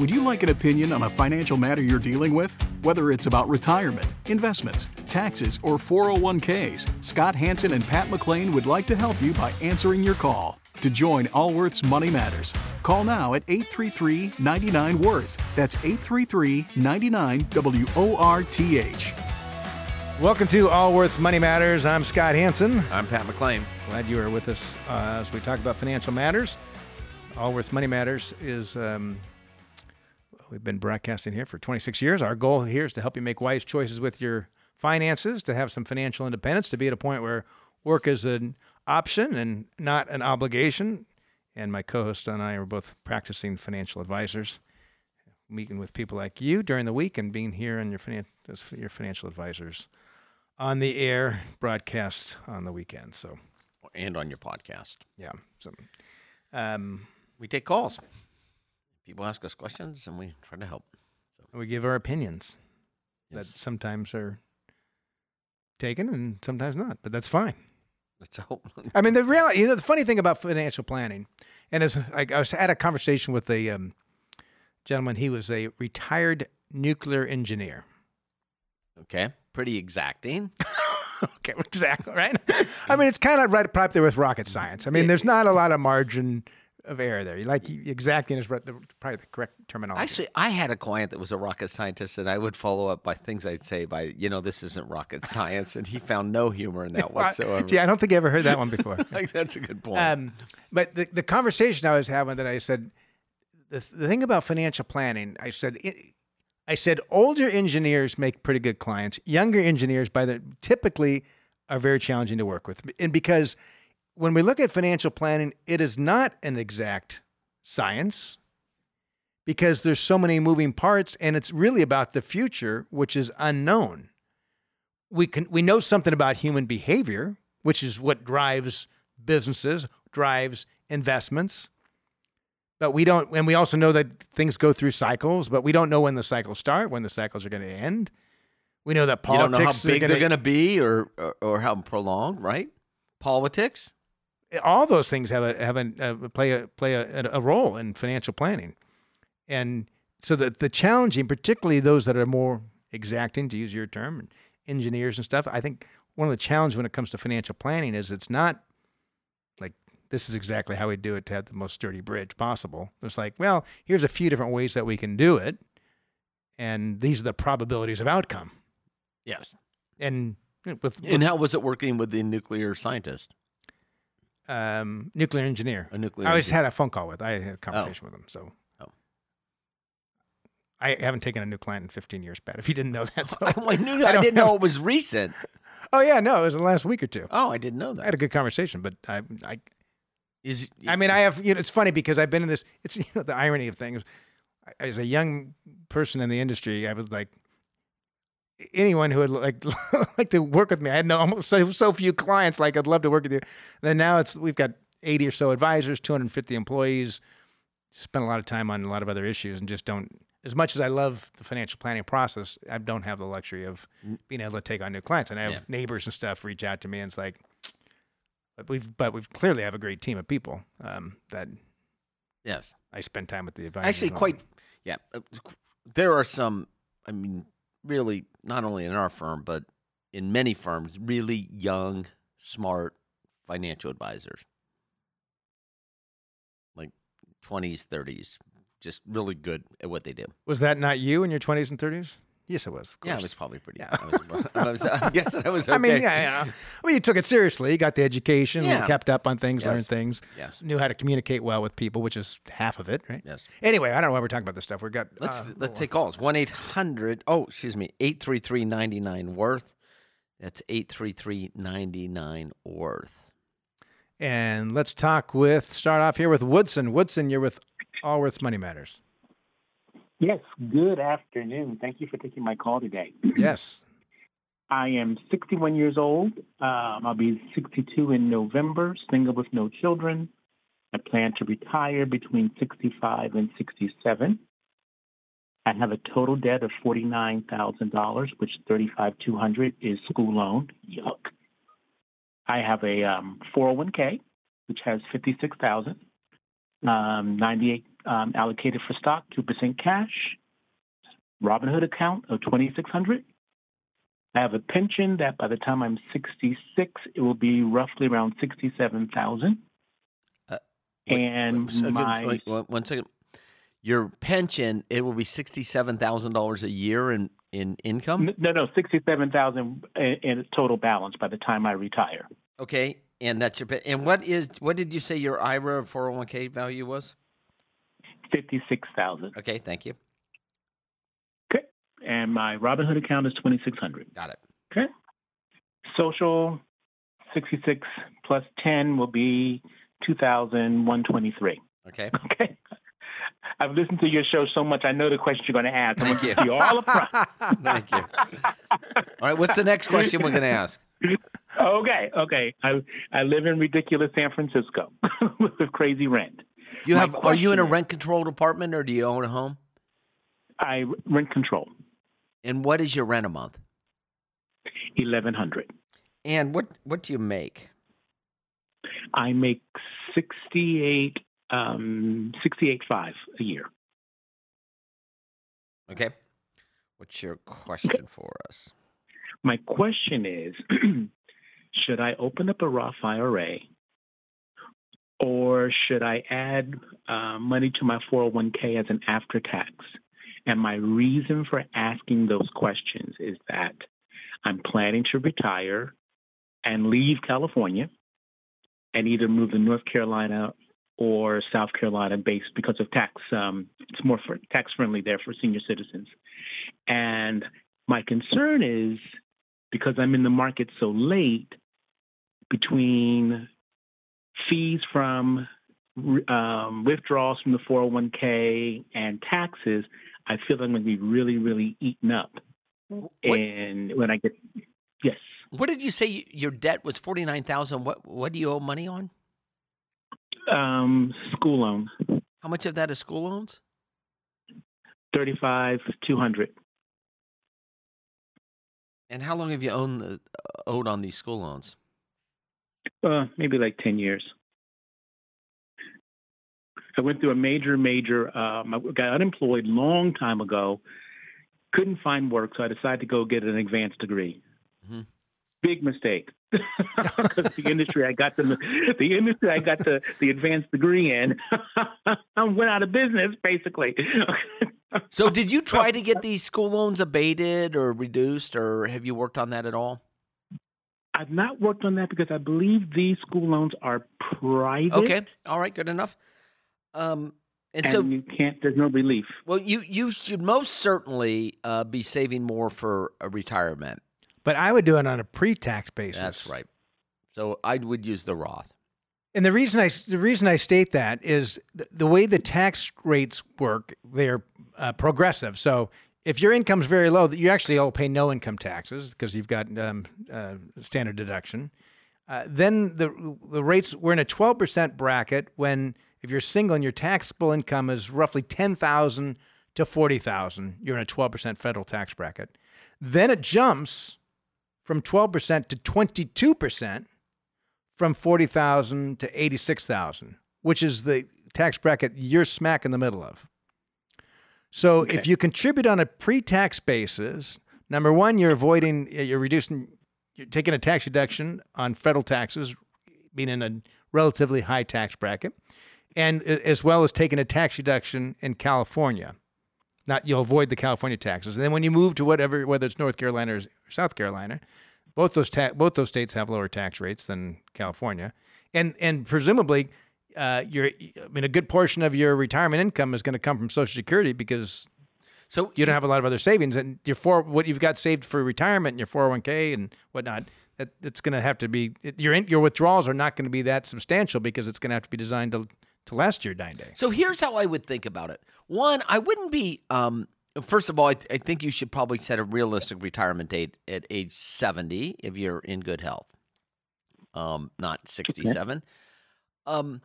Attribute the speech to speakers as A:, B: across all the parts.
A: Would you like an opinion on a financial matter you're dealing with? Whether it's about retirement, investments, taxes, or 401ks, Scott Hanson and Pat McClain would like to help you by answering your call. To join Allworth's Money Matters, call now at 833 99 Worth. That's 833 99 W O R T H.
B: Welcome to Allworth's Money Matters. I'm Scott Hanson.
C: I'm Pat McClain.
B: Glad you are with us uh, as we talk about financial matters. Allworth's Money Matters is, um, we've been broadcasting here for 26 years. Our goal here is to help you make wise choices with your finances, to have some financial independence, to be at a point where work is an option and not an obligation. And my co host and I are both practicing financial advisors, meeting with people like you during the week and being here and your, finan- as your financial advisors on the air broadcast on the weekend. So,
C: And on your podcast.
B: yeah. So, um,
C: We take calls. People ask us questions and we try to help.
B: we give our opinions
C: Yes.
B: that sometimes are taken and sometimes not, but that's fine.
C: Let's hope.
B: I mean, the real, you know, the funny thing about financial planning, and as like I was had a conversation with a um, gentleman, he was a retired nuclear engineer.
C: okay. Pretty exacting.
B: okay, exactly right. I mean, it's kind of right up there with rocket science. I mean, there's not a lot of margin of error there. Like exacting is probably the correct terminology.
C: Actually, I had a client that was a rocket scientist, and I would follow up by things I'd say by, you know, this isn't rocket science, and he found no humor in that whatsoever.
B: Gee, I don't think I ever heard that one before.
C: like, that's a good point.
B: Um, but the, the conversation I was having that I said, the, the thing about financial planning, I said, it, I said, older engineers make pretty good clients. Younger engineers, by the typically, are very challenging to work with, and because when we look at financial planning, it is not an exact science because there's so many moving parts, and it's really about the future, which is unknown. We can we know something about human behavior, which is what drives businesses, drives investments. But we don't, and we also know that things go through cycles, but we don't know when the cycles start, when the cycles are going to end. We know that politics
C: you don't know how big
B: gonna-
C: they're going to be or, or or how prolonged, right? Politics.
B: All those things have a have a, uh play a play a, a role in financial planning, and so the the challenging, particularly those that are more exacting, to use your term, engineers and stuff. I think one of the challenges when it comes to financial planning is it's not like this is exactly how we do it to have the most sturdy bridge possible. It's like, well, here's a few different ways that we can do it, and these are the probabilities of outcome.
C: Yes.
B: And with,
C: And how was it working with the nuclear scientist,
B: um, nuclear engineer,
C: a nuclear?
B: I always
C: engineer?
B: had a phone call with. I had a conversation with him. So.
C: Oh.
B: I haven't taken a new client in 15 years, Pat. If you didn't know that, so.
C: I, knew.
B: I
C: I, didn't
B: have-
C: know it was recent.
B: oh yeah, no, it was the last week or two.
C: Oh, I didn't know that.
B: I had a good conversation, but I, I,
C: Is
B: I mean, I have. You know, it's funny because I've been in this. It's you know the irony of things. As a young person in the industry, I was like, anyone who would like like to work with me. I had no almost so, so few clients. Like I'd love to work with you. then now it's we've got 80 or so advisors, 250 employees. Spend a lot of time on a lot of other issues, and just don't. As much as I love the financial planning process, I don't have the luxury of being able to take on new clients. And I have
C: Yeah.
B: neighbors and stuff reach out to me, and it's like, but we've but we've clearly have a great team of people um, that
C: yes.
B: I spend time with the advisors.
C: Actually, quite. Yeah. uh, There are some. I mean, really, not only in our firm, but in many firms, really young, smart financial advisors, like twenties, thirties, just really good at what they do.
B: Was that not you in your twenties and thirties? Yes, it was. Of
C: Yeah,
B: it
C: was probably pretty.
B: Yeah.
C: I, was, I, was, I guess I was okay.
B: I mean, yeah, yeah. I mean, you took it seriously. You got the education,
C: Yeah.
B: kept up on things, learned things,
C: Yes.
B: knew how to communicate well with people, which is half of it, right?
C: Yes.
B: Anyway, I don't know why we're talking about this stuff. We've got
C: Let's
B: uh,
C: let's take calls. One eight hundred. Oh, excuse me. Eight three three ninety nine worth. That's eight three three ninety nine worth.
B: and let's talk with start off here with Woodson. Woodson, you're with Allworth's Money Matters.
D: Yes, good afternoon. Thank you for taking my call today.
B: Yes.
D: I am 61 years old. Um, I'll be 62 in November, single with no children. I plan to retire between 65 and 67. I have a total debt of $49,000, which 35200 is school loan. Yuck. I have a um, 401k, which has 56000 um, 98 um, allocated for stock, 2% cash. Robinhood account of 2600 I have a pension that by the time I'm 66, it will be roughly around 67,000.
C: Uh,
D: and
C: Wait, so-
D: my
C: wait, one second. Your pension it will be sixty seven thousand dollars a year in in income.
D: no no 67,000 in, in total balance by the time I retire.
C: Okay, and that's your and what is what did you say your IRA four hundred one k value was?
D: 56,000.
C: Okay, thank you.
D: Okay. And my Robinhood account is 2600.
C: Got it.
D: Okay. Social 66 plus 10 will be 2,123.
C: Okay.
D: Okay. I've listened to your show so much, I know the question you're going to ask. I'm
C: Thank
D: going to
C: you.
D: you all up front.
C: Thank you. All right, what's the next question we're going to ask?
D: okay, okay. I I live in ridiculous San Francisco with crazy rent.
C: You
D: My
C: have are you in a rent controlled apartment or do you own a home?
D: I rent control
C: And what is your rent a month?
D: eleven hundred.
C: And what what do you make?
D: I make sixty eight um sixty eight five a year.
C: Okay. What's your question for us?
D: My question is should I open up a Roth IRA or should I add uh, money to my 401k as an after tax? And my reason for asking those questions is that I'm planning to retire and leave California and either move to North Carolina or South Carolina based because of tax. Um, it's more for, tax friendly there for senior citizens. And my concern is because I'm in the market so late between fees from um, withdrawals from the 401k and taxes, I feel I'm going to be really, really eaten up.
C: What,
D: And when I get, yes,
C: what did you say your debt was 49,000? What what do you owe money on?
D: um, school loan,
C: How much of that is school loans?
D: 35, 200.
C: And how long have you owned the, owed on these school loans?
D: Uh, maybe like 10 years. I went through a major, major, um, I got unemployed long time ago, couldn't find work, so I decided to go get an advanced degree.
C: Mhm.
D: Big mistake. Because the industry I got the the industry I got the, the advanced degree in went out of business basically.
C: So did you try to get these school loans abated or reduced or have you worked on that at all?
D: I've not worked on that because I believe these school loans are private.
C: Okay. All right, good enough. Um and,
D: And
C: so
D: you can't. There's no relief.
C: well you you should most certainly uh, be saving more for a retirement.
B: But I would do it on a pre-tax basis.
C: That's right. So I would use the Roth.
B: And the reason I the reason I state that is the, the way the tax rates work. They're uh, progressive. So if your income's very low, you actually all pay no income taxes because you've got um, uh, standard deduction. Uh, then the the rates we're in a twelve percent bracket when if you're single and your taxable income is roughly ten thousand to forty thousand, you're in a twelve percent federal tax bracket. Then it jumps from twelve percent to twenty two percent from 40,000 to 86,000, which is the tax bracket you're smack in the middle of. So if you contribute on a pre-tax basis, number one, you're avoiding, uh, you're reducing, you're taking a tax deduction on federal taxes, being in a relatively high tax bracket, and uh, as well as taking a tax deduction in California. Not you'll avoid the California taxes, and then when you move to whatever, whether it's North Carolina or South Carolina, both those ta- both those states have lower tax rates than California, and and presumably, uh, your I mean a good portion of your retirement income is going to come from Social Security because
C: So
B: you don't have a lot of other savings, and your four what you've got saved for retirement and your four hundred one k and whatnot. That it's going to have to be your in- your withdrawals are not going to be that substantial because it's going to have to be designed to to last your nine days.
C: So here's how I would think about it. One, I wouldn't be. Um, first of all, I, I think you should probably set a realistic retirement date at age 70 if you're in good health, um, not 67. Um,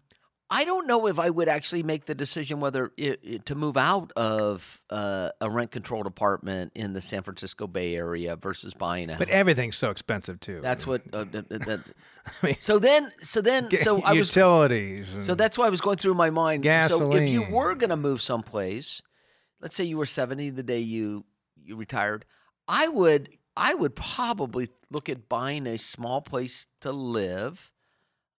C: I don't know if I would actually make the decision whether it, it, to move out of uh, a rent controlled apartment in the San Francisco Bay Area versus buying a
B: But everything's so expensive too.
C: That's what. Uh, that, that-
B: I mean,
C: so then, so then, so I was.
B: utilities.
C: So that's why I was going through my mind. So if you were going to move someplace, let's say you were seventy the day you you retired, I would I would probably look at buying a small place to live,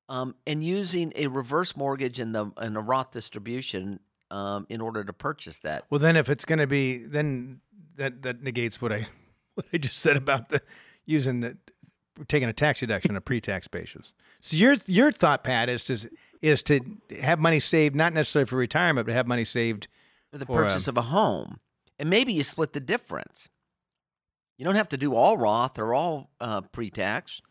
C: um, and using a reverse mortgage and the and a Roth distribution um, in order to purchase that.
B: Well, then if it's going to be, then that that negates what I what I just said about the using the taking a tax deduction on a pre-tax basis. So your your thought, Pat, is to is to have money saved, not necessarily for retirement, but have money saved.
C: for the
B: For,
C: purchase
B: um,
C: of a home, and maybe you split the difference. You don't have to do all Roth or all uh, pre-tax.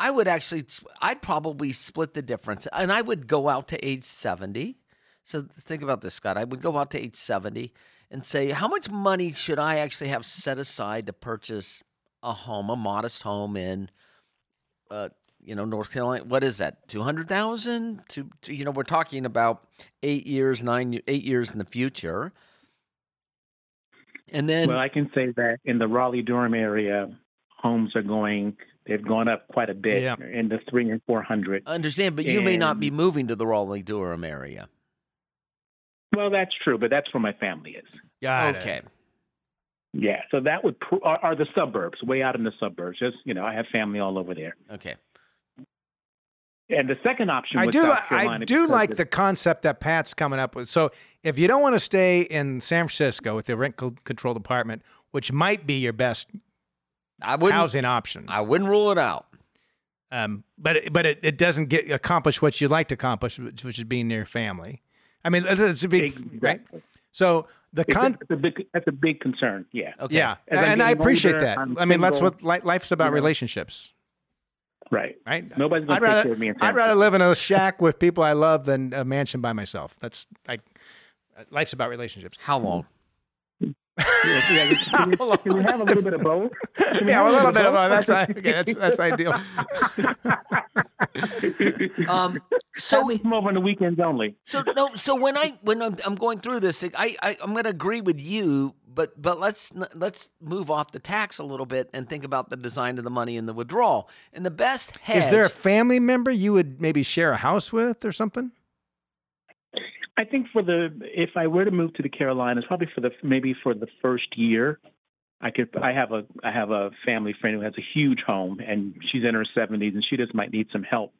C: I would actually, I'd probably split the difference, and I would go out to age seventy. So think about this, Scott. I would go out to age seventy and say, how much money should I actually have set aside to purchase a home, a modest home in, uh, you know, North Carolina? What is that? Two hundred thousand? To, you know, we're talking about eight years, nine, eight years in the future. And then
D: Well, I can say that in the Raleigh Durham area, homes are going. They've gone up quite a bit
B: Yeah.
D: in the three and four hundred.
C: understand, but you may not be moving to the Raleigh Durham area.
D: Well, that's true, but that's where my family is.
B: Got it.
C: okay.
D: Yeah, so that would pr- are, are the suburbs, way out in the suburbs. Just you know, I have family all over there.
C: Okay.
D: And the second option
B: I do.
D: South
B: I do like the concept that Pat's coming up with. So if you don't want to stay in San Francisco with the rent co- controlled apartment, which might be your best
C: I wouldn't
B: housing option,
C: I wouldn't rule it out.
B: um, but it, but it, it doesn't get accomplish what you'd like to accomplish, which, which is being near family. I mean, it's, it's a big right. So the con,
D: it's a big that's a big concern. Yeah.
C: Okay.
B: yeah,
D: As
B: and I
D: getting
B: appreciate
D: older,
B: that.
D: I'm
B: I mean, that's what li- life's about
D: you know.
B: relationships,
D: Right.
B: right?
D: Nobody's gonna
B: I'd
D: take
B: rather
D: care of me in
B: I'd rather live in a shack with people I love than a mansion by myself. That's like life's about relationships.
C: How long?
D: Yeah, yeah, can, we, can we have a little bit of both? Can we
B: Yeah,
D: have
B: a little bit of
D: both?
B: that's okay, that's that's ideal.
C: Um so
D: Have us move on the weekends only.
C: so no so when I when I'm, I'm going through this I, I I'm going to agree with you but but let's let's move off the tax a little bit and think about the design of the money and the withdrawal. And the best hedge
B: Is there a family member you would maybe share a house with or something?
D: I think for the if I were to move to the Carolinas, probably for the maybe for the first year, I could. I have a I have a family friend who has a huge home, and she's in her seventies, and she just might need some help.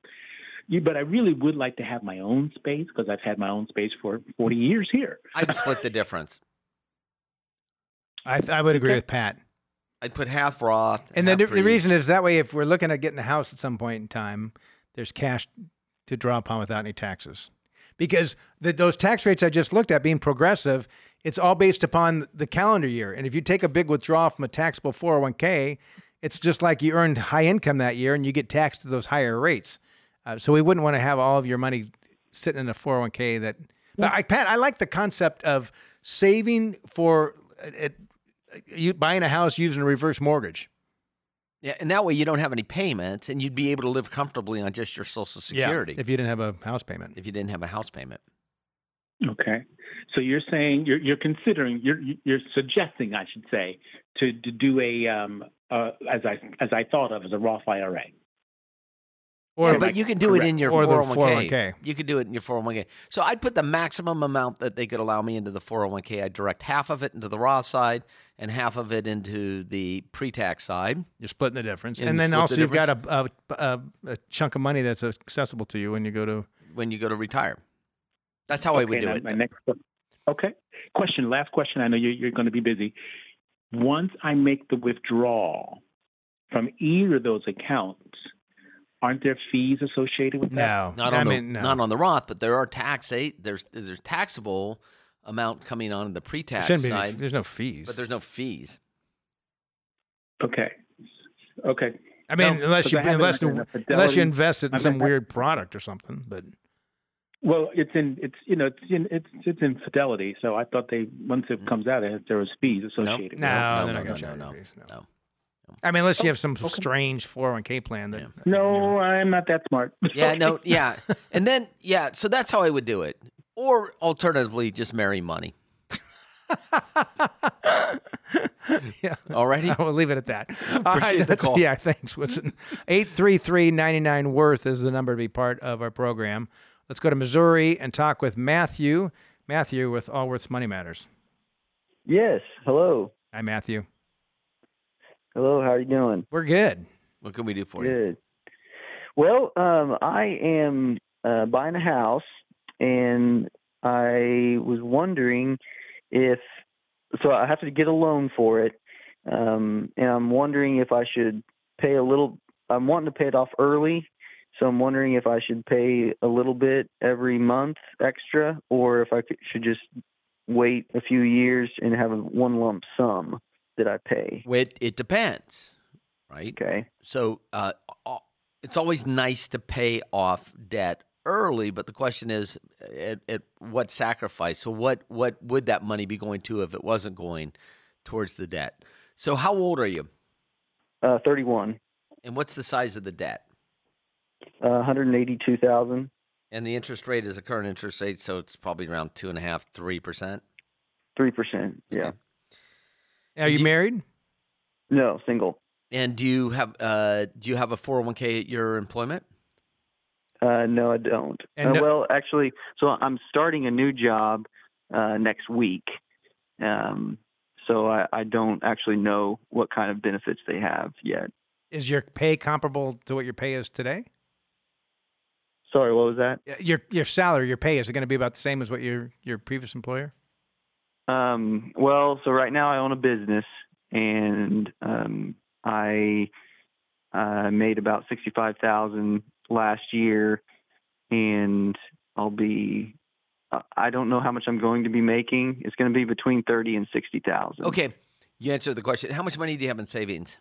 D: You, but I really would like to have my own space because I've had my own space for forty years here.
C: I'd split the difference.
B: I I would agree
D: Okay.
B: with Pat.
C: I'd put half Roth
B: And then the,
C: half
B: the
C: pre.
B: reason is that way if we're looking at getting a house at some point in time, there's cash to draw upon without any taxes. Because the, those tax rates I just looked at being progressive, it's all based upon the calendar year. And if you take a big withdrawal from a taxable 401k, it's just like you earned high income that year and you get taxed at those higher rates. Uh, so we wouldn't want to have all of your money sitting in a 401k that. But I, Pat, I like the concept of saving for uh, uh, you buying a house using a reverse mortgage.
C: Yeah, and that way you don't have any payments and you'd be able to live comfortably on just your social security Yeah,
B: if you didn't have a house payment.
C: if you didn't have a house payment.
D: Okay, so you're saying you're you're considering you're you're suggesting I should say to to do a um uh, as I as I thought of as a Roth IRA.
B: Or
C: yeah,
D: am
C: but
D: oh oh
C: you can do it in your 401k.
B: 401k.
C: You can do it in your 401k. So I'd put the maximum amount that they could allow me into the 401k. I'd direct half of it into the Roth side and half of it into the pre-tax side.
B: you're splitting the difference,
C: And
B: and, then
C: split the
B: also you've got a, a, a, a chunk of money that's accessible to you when you go to.
C: when you go to retire. That's how I would do it.
D: My next okay question, last question. I know you're, you're going to be busy. Once I make the withdrawal from either of those accounts, aren't there fees associated with that?
B: No,
C: Not
B: I
C: on
B: mean,
C: the
B: no.
C: not on the Roth, but there are tax eh, there's there's taxable amount coming on the pre-tax
B: shouldn't. Any,
C: side,
B: there's no fees.
C: but there's no fees.
D: Okay. Okay.
B: I mean,
C: no,
B: unless
D: 'cause
B: you
D: I have it
B: unless you,
D: the
B: unless you invest it in
D: I
B: some
D: mean, I-
B: weird product or something. But
D: Well, it's in it's you know it's in it's it's in Fidelity. So I thought they once it mm-hmm. comes out, there was fees associated. with it.
B: no,
C: no,
B: they're
C: no,
B: not going
C: no, no.
B: No.
C: No.
B: I mean, unless you oh, have some strange 401k plan that.
C: Yeah.
D: No, I'm not that smart.
C: Yeah, no, yeah. And then, yeah, so that's how I would do it. Or alternatively, just marry money.
B: Yeah.
C: Alrighty?
B: I will leave it at that. All
C: Appreciate the
B: that's-
C: call.
B: Yeah, thanks, Woodson. 833-99 worth is the number to be part of our program. Let's go to Missouri and talk with Matthew. Matthew with Allworth's Money Matters.
E: Yes. Hello.
B: Hi, Matthew.
E: Hello. How are you doing?
B: We're good.
C: What can we do for you?
E: Good. Well, um, I am uh, buying a house, and I was wondering if so I have to get a loan for it, um, and I'm wondering if I should pay a little. I'm wanting to pay it off early, so I'm wondering if I should pay a little bit every month extra, or if I could, should just wait a few years and have a one lump sum that I pay.
C: It, it depends, right?
E: Okay.
C: So uh, it's always nice to pay off debt early, but the question is at, at what sacrifice? So what what would that money be going to if it wasn't going towards the debt? So how old are you?
E: Uh, 31.
C: And what's the size of the debt?
E: Uh, 182,000.
C: And the interest rate is a current interest rate, so it's probably around two and a half, three percent.
E: 3%. Yeah.
C: Okay.
B: Are you
C: you-
B: married?
E: No, single.
C: And do you have uh, do you have a four hundred one k at your employment?
E: Uh, no, I don't.
B: And
E: Uh,
B: no-
E: well, actually, so I'm starting a new job uh, next week. Um, so I, I don't actually know what kind of benefits they have yet.
B: Is your pay comparable to what your pay is today?
E: Sorry, what was that?
B: Your your salary, your pay, is it going to be about the same as what your your previous employer?
E: Um, well, so right now I own a business, and um, I uh, made about sixty-five thousand last year, and I'll be. uh, I don't know how much I'm going to be making. It's going to be between thirty and sixty thousand.
C: Okay, you answered the question. How much money do you have in savings?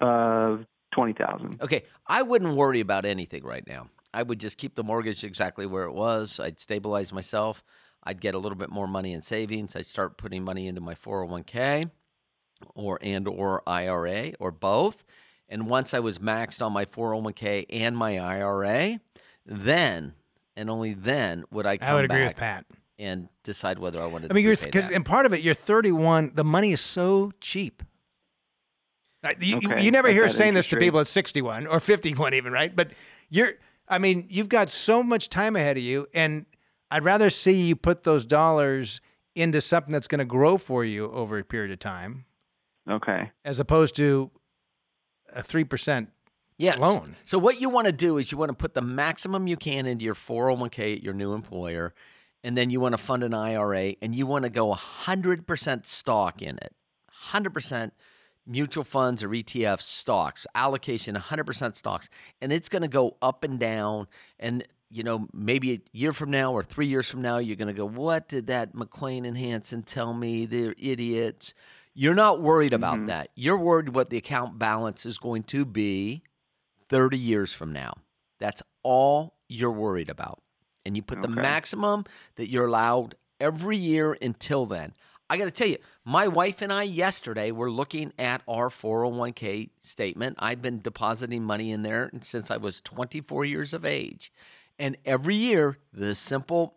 E: Uh, twenty thousand.
C: Okay, I wouldn't worry about anything right now. I would just keep the mortgage exactly where it was. I'd stabilize myself. I'd get a little bit more money in savings. I'd start putting money into my 401k or and or IRA or both. And once I was maxed on my 401k and my IRA, then and only then would I come
B: I would agree
C: back
B: with Pat.
C: and decide whether I wanted
B: I mean, you're because
C: that.
B: and part of it, you're 31. The money is so cheap. You, you-
E: Okay,
B: you never
E: at
B: hear saying this to people at 61 or 51, even right? But you're, I mean, you've got so much time ahead of you, and I'd rather see you put those dollars into something that's going to grow for you over a period of time,
E: Okay.
B: as opposed to a three percent.
C: yes.
B: loan.
C: So what you want to do is you want to put the maximum you can into your 401k at your new employer, and then you want to fund an IRA, and you want to go 100% stock in it. 100% mutual funds or ETF stocks, allocation 100% stocks, and it's going to go up and down and you know, maybe a year from now or three years from now, you're going to go, What did that McClain and Hanson tell me? They're idiots. You're not worried about mm-hmm. that. You're worried what the account balance is going to be 30 years from now. That's all you're worried about. And you put the maximum that you're allowed every year until then. I got to tell you, my wife and I yesterday were looking at our 401k statement. I've been depositing money in there since I was 24 years of age. And every year, the simple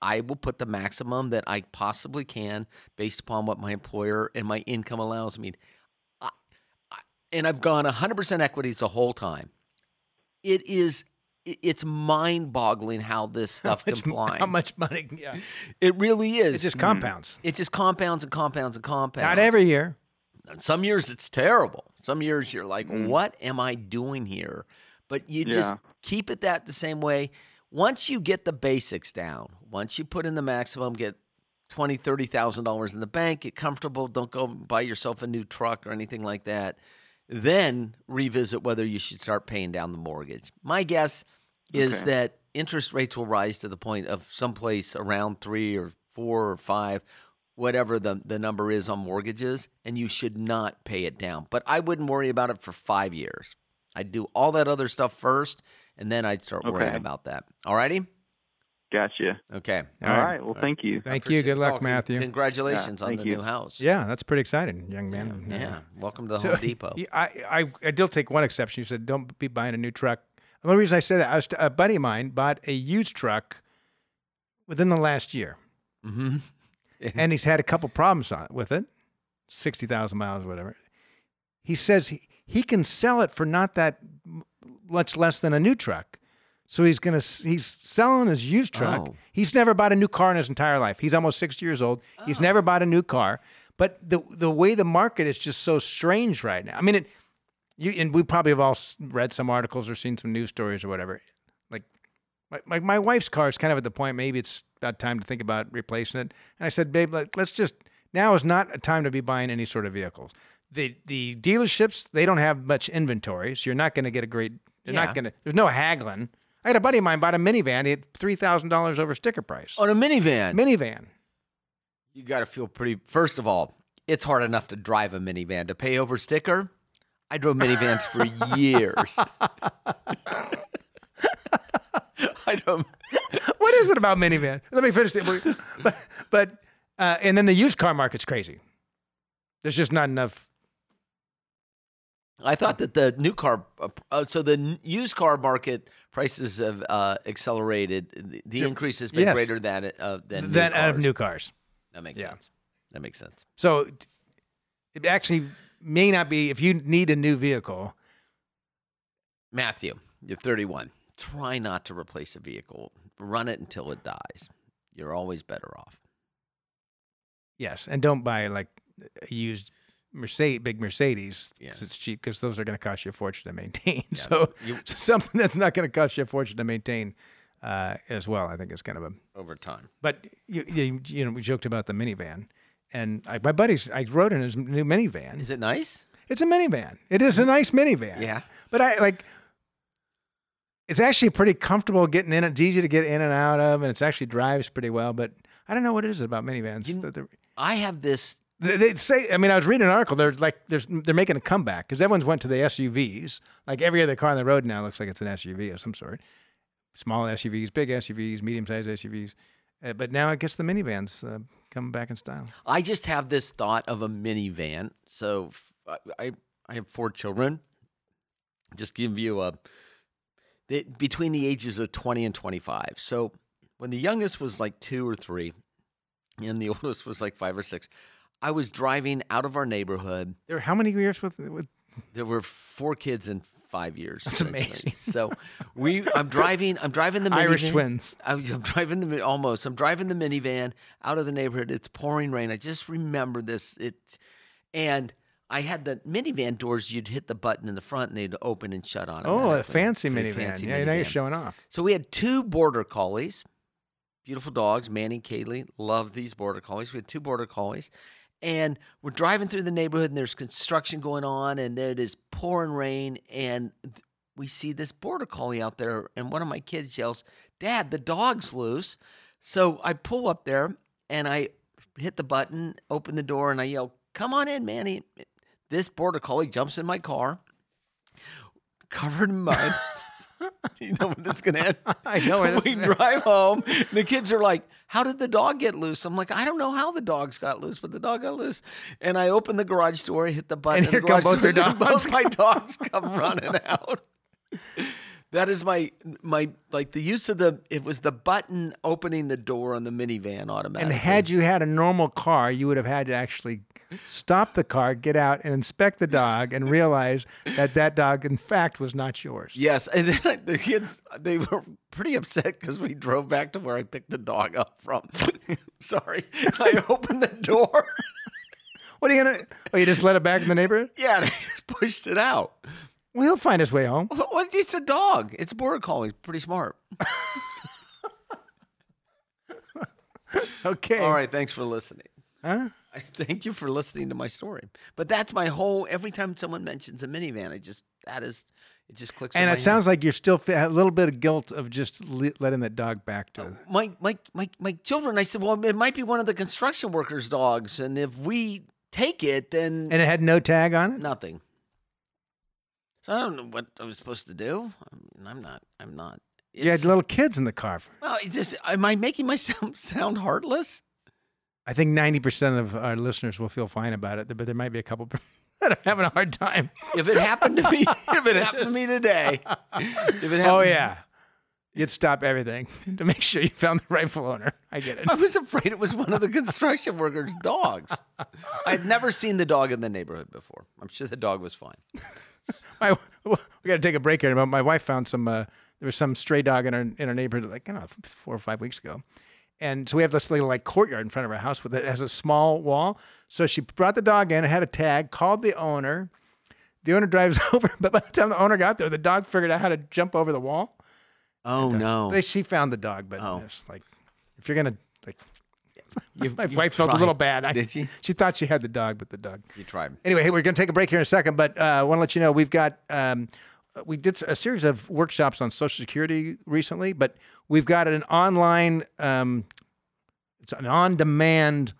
C: I will put the maximum that I possibly can based upon what my employer and my income allows me. I, I, and I've gone 100% equities the whole time. It is it's mind-boggling how this stuff
B: How much,
C: complies.
B: how much money? Yeah,
C: It really is.
B: it just compounds. Hmm.
C: It just compounds and compounds and compounds.
B: Not every year.
C: Some years it's terrible. Some years you're like, hmm. what am I doing here? But you just
E: Yeah.
C: Keep it that the same way. Once you get the basics down, once you put in the maximum, get twenty, thirty thousand dollars in the bank, get comfortable, don't go buy yourself a new truck or anything like that. Then revisit whether you should start paying down the mortgage. My guess is
E: Okay.
C: that interest rates will rise to the point of someplace around three or four or five, whatever the, the number is on mortgages, and you should not pay it down. But I wouldn't worry about it for five years. I'd do all that other stuff first, and then I'd start worrying about that. All righty?
E: Gotcha.
C: Okay.
B: All
E: All
B: right.
E: right. Well, thank you.
B: Thank you. Good luck, Matthew.
C: Congratulations
E: Yeah,
C: on the
E: you.
C: new house.
B: Yeah, that's pretty exciting, young
C: Yeah.
B: man.
C: yeah. Welcome to the
B: So,
C: Home Depot.
B: I I do take one exception. You said don't be buying a new truck. The only reason I say that, I was, a buddy of mine bought a used truck within the last year,
C: Mm-hmm.
B: and he's had a couple problems on with it, sixty thousand miles, or whatever. He says he, he can sell it for not that much less than a new truck. So he's gonna he's selling his used truck.
C: Oh.
B: He's never bought a new car in his entire life. He's almost sixty years old. He's oh. never bought a new car. But the the way the market is just so strange right now. I mean, it you and we probably have all read some articles or seen some news stories or whatever. Like my, my, my wife's car is kind of at the point maybe it's about time to think about replacing it. And I said, babe, let, let's just now is not a time to be buying any sort of vehicles. The the dealerships they don't have much inventory, so you're not going to get a great. You're
C: Yeah.
B: not going to. There's no haggling. I had a buddy of mine bought a minivan. He had three thousand dollars over sticker price.
C: On a minivan.
B: Minivan.
C: you got to feel pretty. First of all, it's hard enough to drive a minivan. To pay over sticker, I drove minivans for years. I don't.
B: what is it about minivan? Let me finish it. But, but uh, and then the used car market's crazy. There's just not enough.
C: I thought that the new car, uh, uh, so the used car market prices have uh, accelerated. The, the increase has been
B: Yes.
C: greater than uh, than
B: than out of new cars.
C: That makes
B: Yeah.
C: sense. That makes sense.
B: So it actually may not be if you need a new vehicle.
C: Matthew, you're 31. Try not to replace a vehicle. Run it until it dies. You're always better off.
B: Yes, and don't buy like a used Mercedes, big Mercedes.
C: Yeah.
B: It's cheap because those are going to cost you a fortune to maintain.
C: Yeah.
B: So,
C: You-
B: something that's not going to cost you a fortune to maintain uh, as well. I think is kind of a.
C: Over time.
B: But you, you, you know, we joked about the minivan, and I, my buddies, I rode in his new minivan.
C: Is it nice?
B: It's a minivan. It is a nice minivan.
C: Yeah.
B: But I like. It's actually pretty comfortable getting in. It's easy to get in and out of, and it's actually drives pretty well. But I don't know what it is about minivans.
C: You- I have this.
B: They, say. I mean, I was reading an article. They're like, there's, they're making a comeback because everyone's went to the SUVs. Like every other car on the road now looks like it's an SUV of some sort. Small SUVs, big SUVs, medium-sized SUVs. Uh, but now I guess the minivans uh, coming back in style.
C: I just have this thought of a minivan. So I, I, have four children. Just give you a they, between the ages of 20 and 25. So when the youngest was like two or three, and the oldest was like five or six, I was driving out of our neighborhood.
B: There, how many years with, with
C: There were four kids in five years.
B: That's amazing.
C: So we, I'm driving, I'm driving the
B: Irish twins?
C: I was, I'm driving the almost. I'm driving the minivan out of the neighborhood. It's pouring rain. I just remember this. It, and I had the minivan doors. You'd hit the button in the front, and they'd open and shut on.
B: Oh, a fancy minivan.
C: fancy
B: yeah, now you're showing off.
C: So we had two border collies, beautiful dogs. Manny, Kaylee, love these border collies. We had two border collies, and we're driving through the neighborhood, and there's construction going on, and there it is pouring rain, and we see this border collie out there, and one of my kids yells, "Dad, the dog's loose!" So I pull up there, and I hit the button, open the door, and I yell, "Come on in, Manny!" This border collie jumps in my car, covered in mud. you know when this is gonna end.
B: I know where this
C: we drive home. and the kids are like, "How did the dog get loose?" I'm like, "I don't know how the dogs got loose, but the dog got loose." And I open the garage door, hit the button,
B: And here
C: the
B: come
C: garage
B: both
C: doors- and
B: dogs.
C: Both my dogs come running out. That is my my like the use of the it was the button opening the door on the minivan automatically.
B: And had you had a normal car, you would have had to actually stop the car, get out, and inspect the dog, and realize that that dog, in fact, was not yours.
C: Yes, and then I, the kids they were pretty upset because we drove back to where I picked the dog up from. Sorry, I opened the door.
B: What are you gonna? Oh, you just let it back in the neighborhood?
C: yeah, and I just pushed it out.
B: Well, he'll find his way home.
C: Well, it's a dog. It's a border collie. It's pretty smart.
B: Okay.
C: All right, thanks for listening.
B: Huh?
C: I thank you for listening to my story. But that's my whole. Every time someone mentions a minivan, I just that is it just clicks.
B: And it sounds like you're still a little bit of guilt of just letting that dog back to.
C: Uh, head. my my my my children. I said, well, it might be one of the construction workers' dogs, and if we take it, then
B: And it had no tag on it.
C: nothing. So I don't know what I was supposed to do. I mean, I'm not. I'm not
B: You had little kids in the car.
C: well, just, am I making myself sound heartless?
B: I think 90% of our listeners will feel fine about it, but there might be a couple that are having a hard time.
C: If it happened to me, if it happened to me today, if it happened,
B: Oh, yeah. You'd stop everything to make sure you found the rightful owner. I get it.
C: I was afraid it was one of the construction workers' dogs. I had never seen the dog in the neighborhood before. I'm sure the dog was fine.
B: My, we got to take a break here. But my wife found some. Uh, there was some stray dog in our in our neighborhood, like don't know, four or five weeks ago. And so we have this little like courtyard in front of our house with it has a small wall. So she brought the dog in, had a tag, called the owner. The owner drives over, but by the time the owner got there, the dog figured out how to jump over the wall.
C: Oh no!
B: They, she found the dog, but
C: Oh.
B: it's like if you're gonna like,
C: You-
B: my
C: you
B: wife felt a little bad. I,
C: Did she?
B: She thought she had the dog, but the dog.
C: You tried.
B: Anyway, hey, we're going to take a break here in a second, but uh, I want to let you know we've got um, we did a series of workshops on Social Security recently, but we've got an online, um, it's an on-demand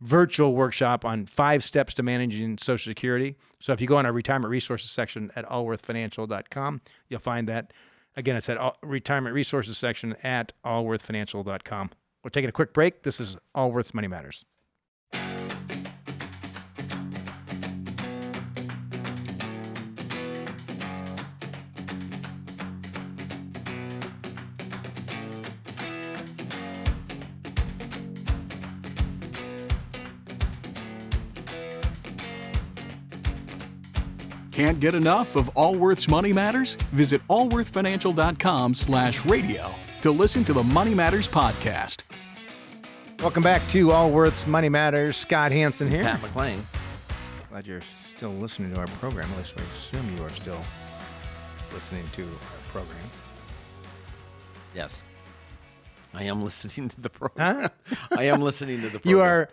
B: virtual workshop on five steps to managing Social Security. So if you go on our retirement resources section at allworthfinancial.com, you'll find that. Again, it's at all, retirement resources section at allworthfinancial.com. We're taking a quick break. This is Allworth's Money Matters.
A: Can't get enough of Allworth's Money Matters? Visit allworthfinancial.com slash radio to listen to the Money Matters podcast.
B: Welcome back to Allworth's Money Matters. Scott Hanson here.
C: Pat McClain.
B: Glad you're still listening to our program. At least we assume you are still listening to our program.
C: Yes, I am listening to the program. I am listening to the. program.
B: You are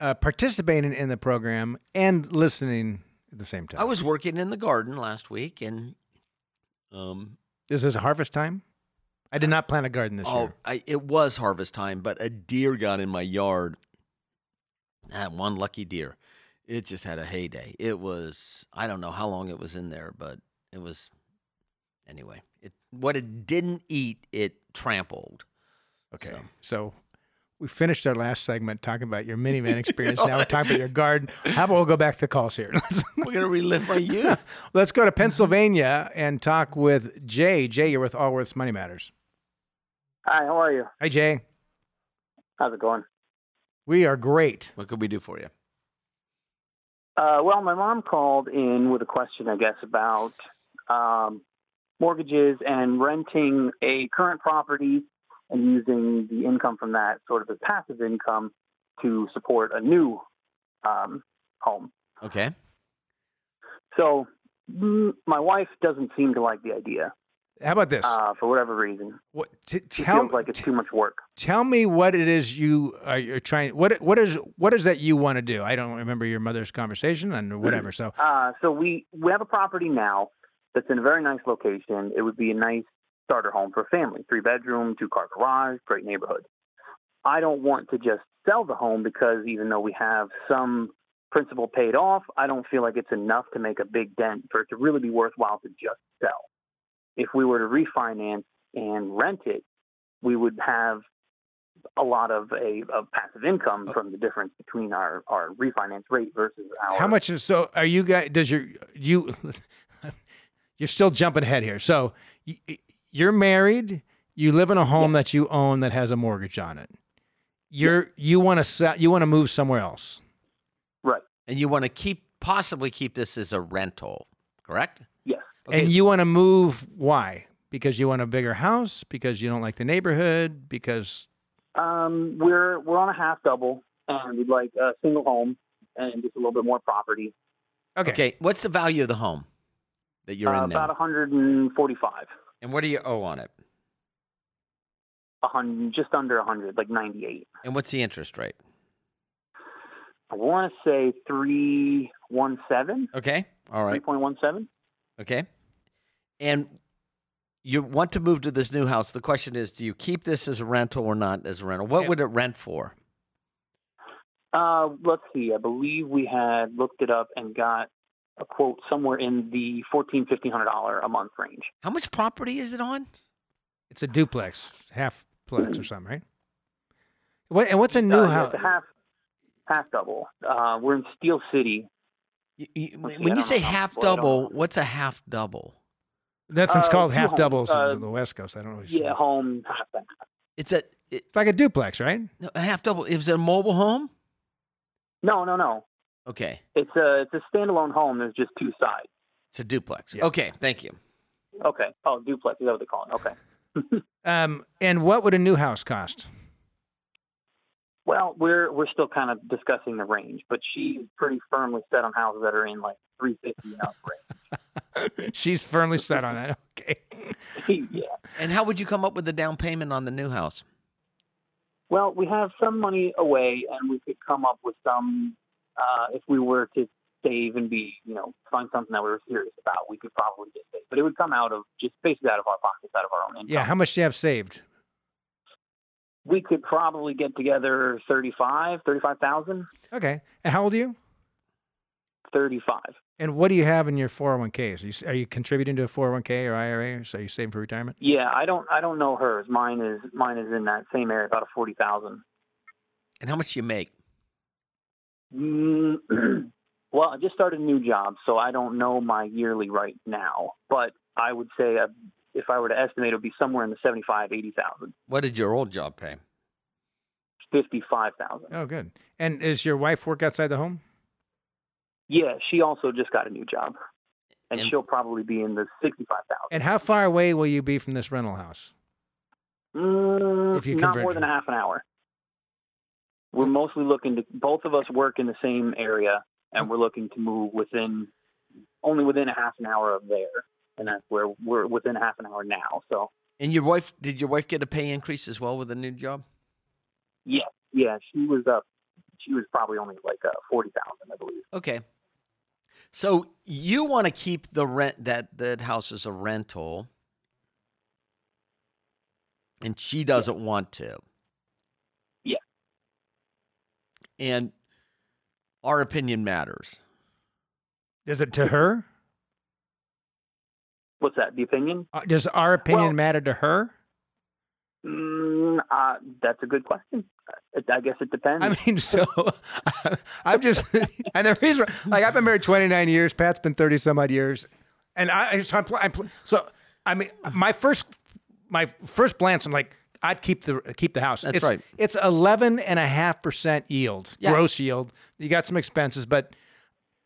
B: uh, participating in the program and listening at the same time.
C: I was working in the garden last week, and um,
B: Is this harvest time? I did not plant a garden this
C: oh,
B: year.
C: I, it was harvest time, but a deer got in my yard. That one lucky deer. It just had a heyday. It was I don't know how long it was in there, but it was anyway. It what it didn't eat, it trampled.
B: Okay.
C: so.
B: So. we finished our last segment talking about your minivan experience. now we're talking about your garden. How about we'll go back to the calls here?
C: We're gonna relive my youth.
B: let's go to Pennsylvania and talk with Jay. Jay, you're with Allworth's Money Matters.
F: Hi, how are you?
B: Hi, Jay.
F: How's it going?
B: We are great.
C: what could we do for you?
F: Uh, well, my mom called in with a question, I guess, about um, mortgages and renting a current property and using the income from that sort of as passive income to support a new um, home.
C: Okay.
F: So mm, my wife doesn't seem to like the idea
B: How about this?
F: uh, for whatever reason.
B: what, t- tell,
F: feels like it's too much work.
B: tell me what it is you are you're trying. What what is what is that you want to do? I don't remember your mother's conversation and whatever. So
F: Uh, so we we have a property now that's in a very nice location. It would be a nice starter home for a family, three bedroom, two car garage, great neighborhood. I don't want to just sell the home because even though we have some principal paid off, I don't feel like it's enough to make a big dent for it to really be worthwhile to just sell. If we were to refinance and rent it, we would have a lot of a of passive income oh. from the difference between our our refinance rate versus our
B: how much is so? Are you guys? Does your you? You're still jumping ahead here. So y- y- you're married. You live in a home that you own that has a mortgage on it. You're you want to sell. You want to move somewhere else.
F: right.
C: And you want to keep possibly keep this as a rental, correct?
F: Yes.
C: Okay.
B: And you want to move. Why? Because you want a bigger house. Because you don't like the neighborhood. Because
F: Um, we're we're on a half double, and we'd like a single home and just a little bit more property.
B: okay.
C: Okay. What's the value of the home that you're
F: Uh,
C: in now?
F: about 145,
C: and what do you owe on it?
F: a hundred, just under 100, like 98.
C: And what's the interest rate?
F: I want to say 317,
C: Okay. All right.
F: 3.17.
C: Okay. And you want to move to this new house. The question is, do you keep this as a rental or not as a rental? What
B: Yeah.
C: would it rent for?
F: Uh, let's see. I believe we had looked it up and got a quote somewhere in the 14 1500 dollar a month range.
C: How much property is it on?
B: It's a duplex, half plex or something, right? What and what's a new
F: Uh,
B: house?
F: half half double. Uh, we're in Steel City.
C: You- you-
F: Let's see,
C: when you say half double, what's a half double?
B: Nothing's
F: uh,
B: called half
F: homes,
B: doubles
F: uh,
B: on the West Coast. I don't know. What
F: Yeah, home half and half.
C: It's a it,
B: It's like a duplex, right?
C: no, a half double. Is it a mobile home?
F: No, no, no.
C: Okay,
F: It's a it's a standalone home. There's just two sides.
C: it's a duplex.
B: Yeah.
C: Okay, thank you.
F: Okay. Oh, duplex. Is that what they call it? Okay.
B: Um, and what would a new house cost?
F: Well, we're we're still kind of discussing the range, but she's pretty firmly set on houses that are in like 350 and range.
B: She's firmly set on that. Okay.
F: yeah.
C: And how would you come up with the down payment on the new house?
F: Well, we have some money away, and we could come up with some. Uh, if we were to save and be, you know, find something that we were serious about, we could probably just save. But it would come out of just basically out of our pockets, out of our own income.
B: Yeah. How much do you have saved?
F: we could probably get together 35, 35,000,
B: Okay. And how old are you?
F: 35.
B: And what do you have in your 401ks? Are you, are you contributing to a 401k or IRA? So are you saving for retirement?
F: Yeah, I don't, I don't know hers. Mine is, mine is in that same area, about a 40,000.
C: And how much do you make?
F: Mm, well, I just started a new job, so I don't know my yearly right now. But I would say uh, if I were to estimate, it would be somewhere in the 75, 80,000,
C: What did your old job pay?
F: 55,000.
B: Oh, good. And is your wife work outside the home?
F: Yeah, she also just got a new job, and,
C: And-
F: she'll probably be in the 65,000.
B: And how far away will you be from this rental house?
F: Mm,
B: If you
F: not more than a half an hour. We're mostly looking to both of us work in the same area, and we're looking to move within only within a half an hour of there, and that's where we're within a half an hour now. So
C: And your wife? Did your wife get a pay increase as well with the new job?
F: yeah, yeah, she was up. She was probably only like uh, forty thousand, I believe.
C: Okay. So you want to keep the rent that that house is a rental, and she doesn't want to.
F: Yeah.
C: And our opinion matters.
B: Is it to her?
F: What's that? The opinion?
B: Uh, Does our opinion
F: Well-
B: matter to her?
F: Mm, uh, that's a good question. I I guess it depends.
B: I mean, so I'm just, and the reason, like, I've been married 29 years. Pat's been 30 some odd years, and I, so I'm, pl- I'm so I mean, my first, my first glance, I'm like, I'd keep the keep the house.
C: That's
B: it's,
C: right.
B: It's 11 and a half percent yield,
C: Yeah.
B: gross yield. You got some expenses, but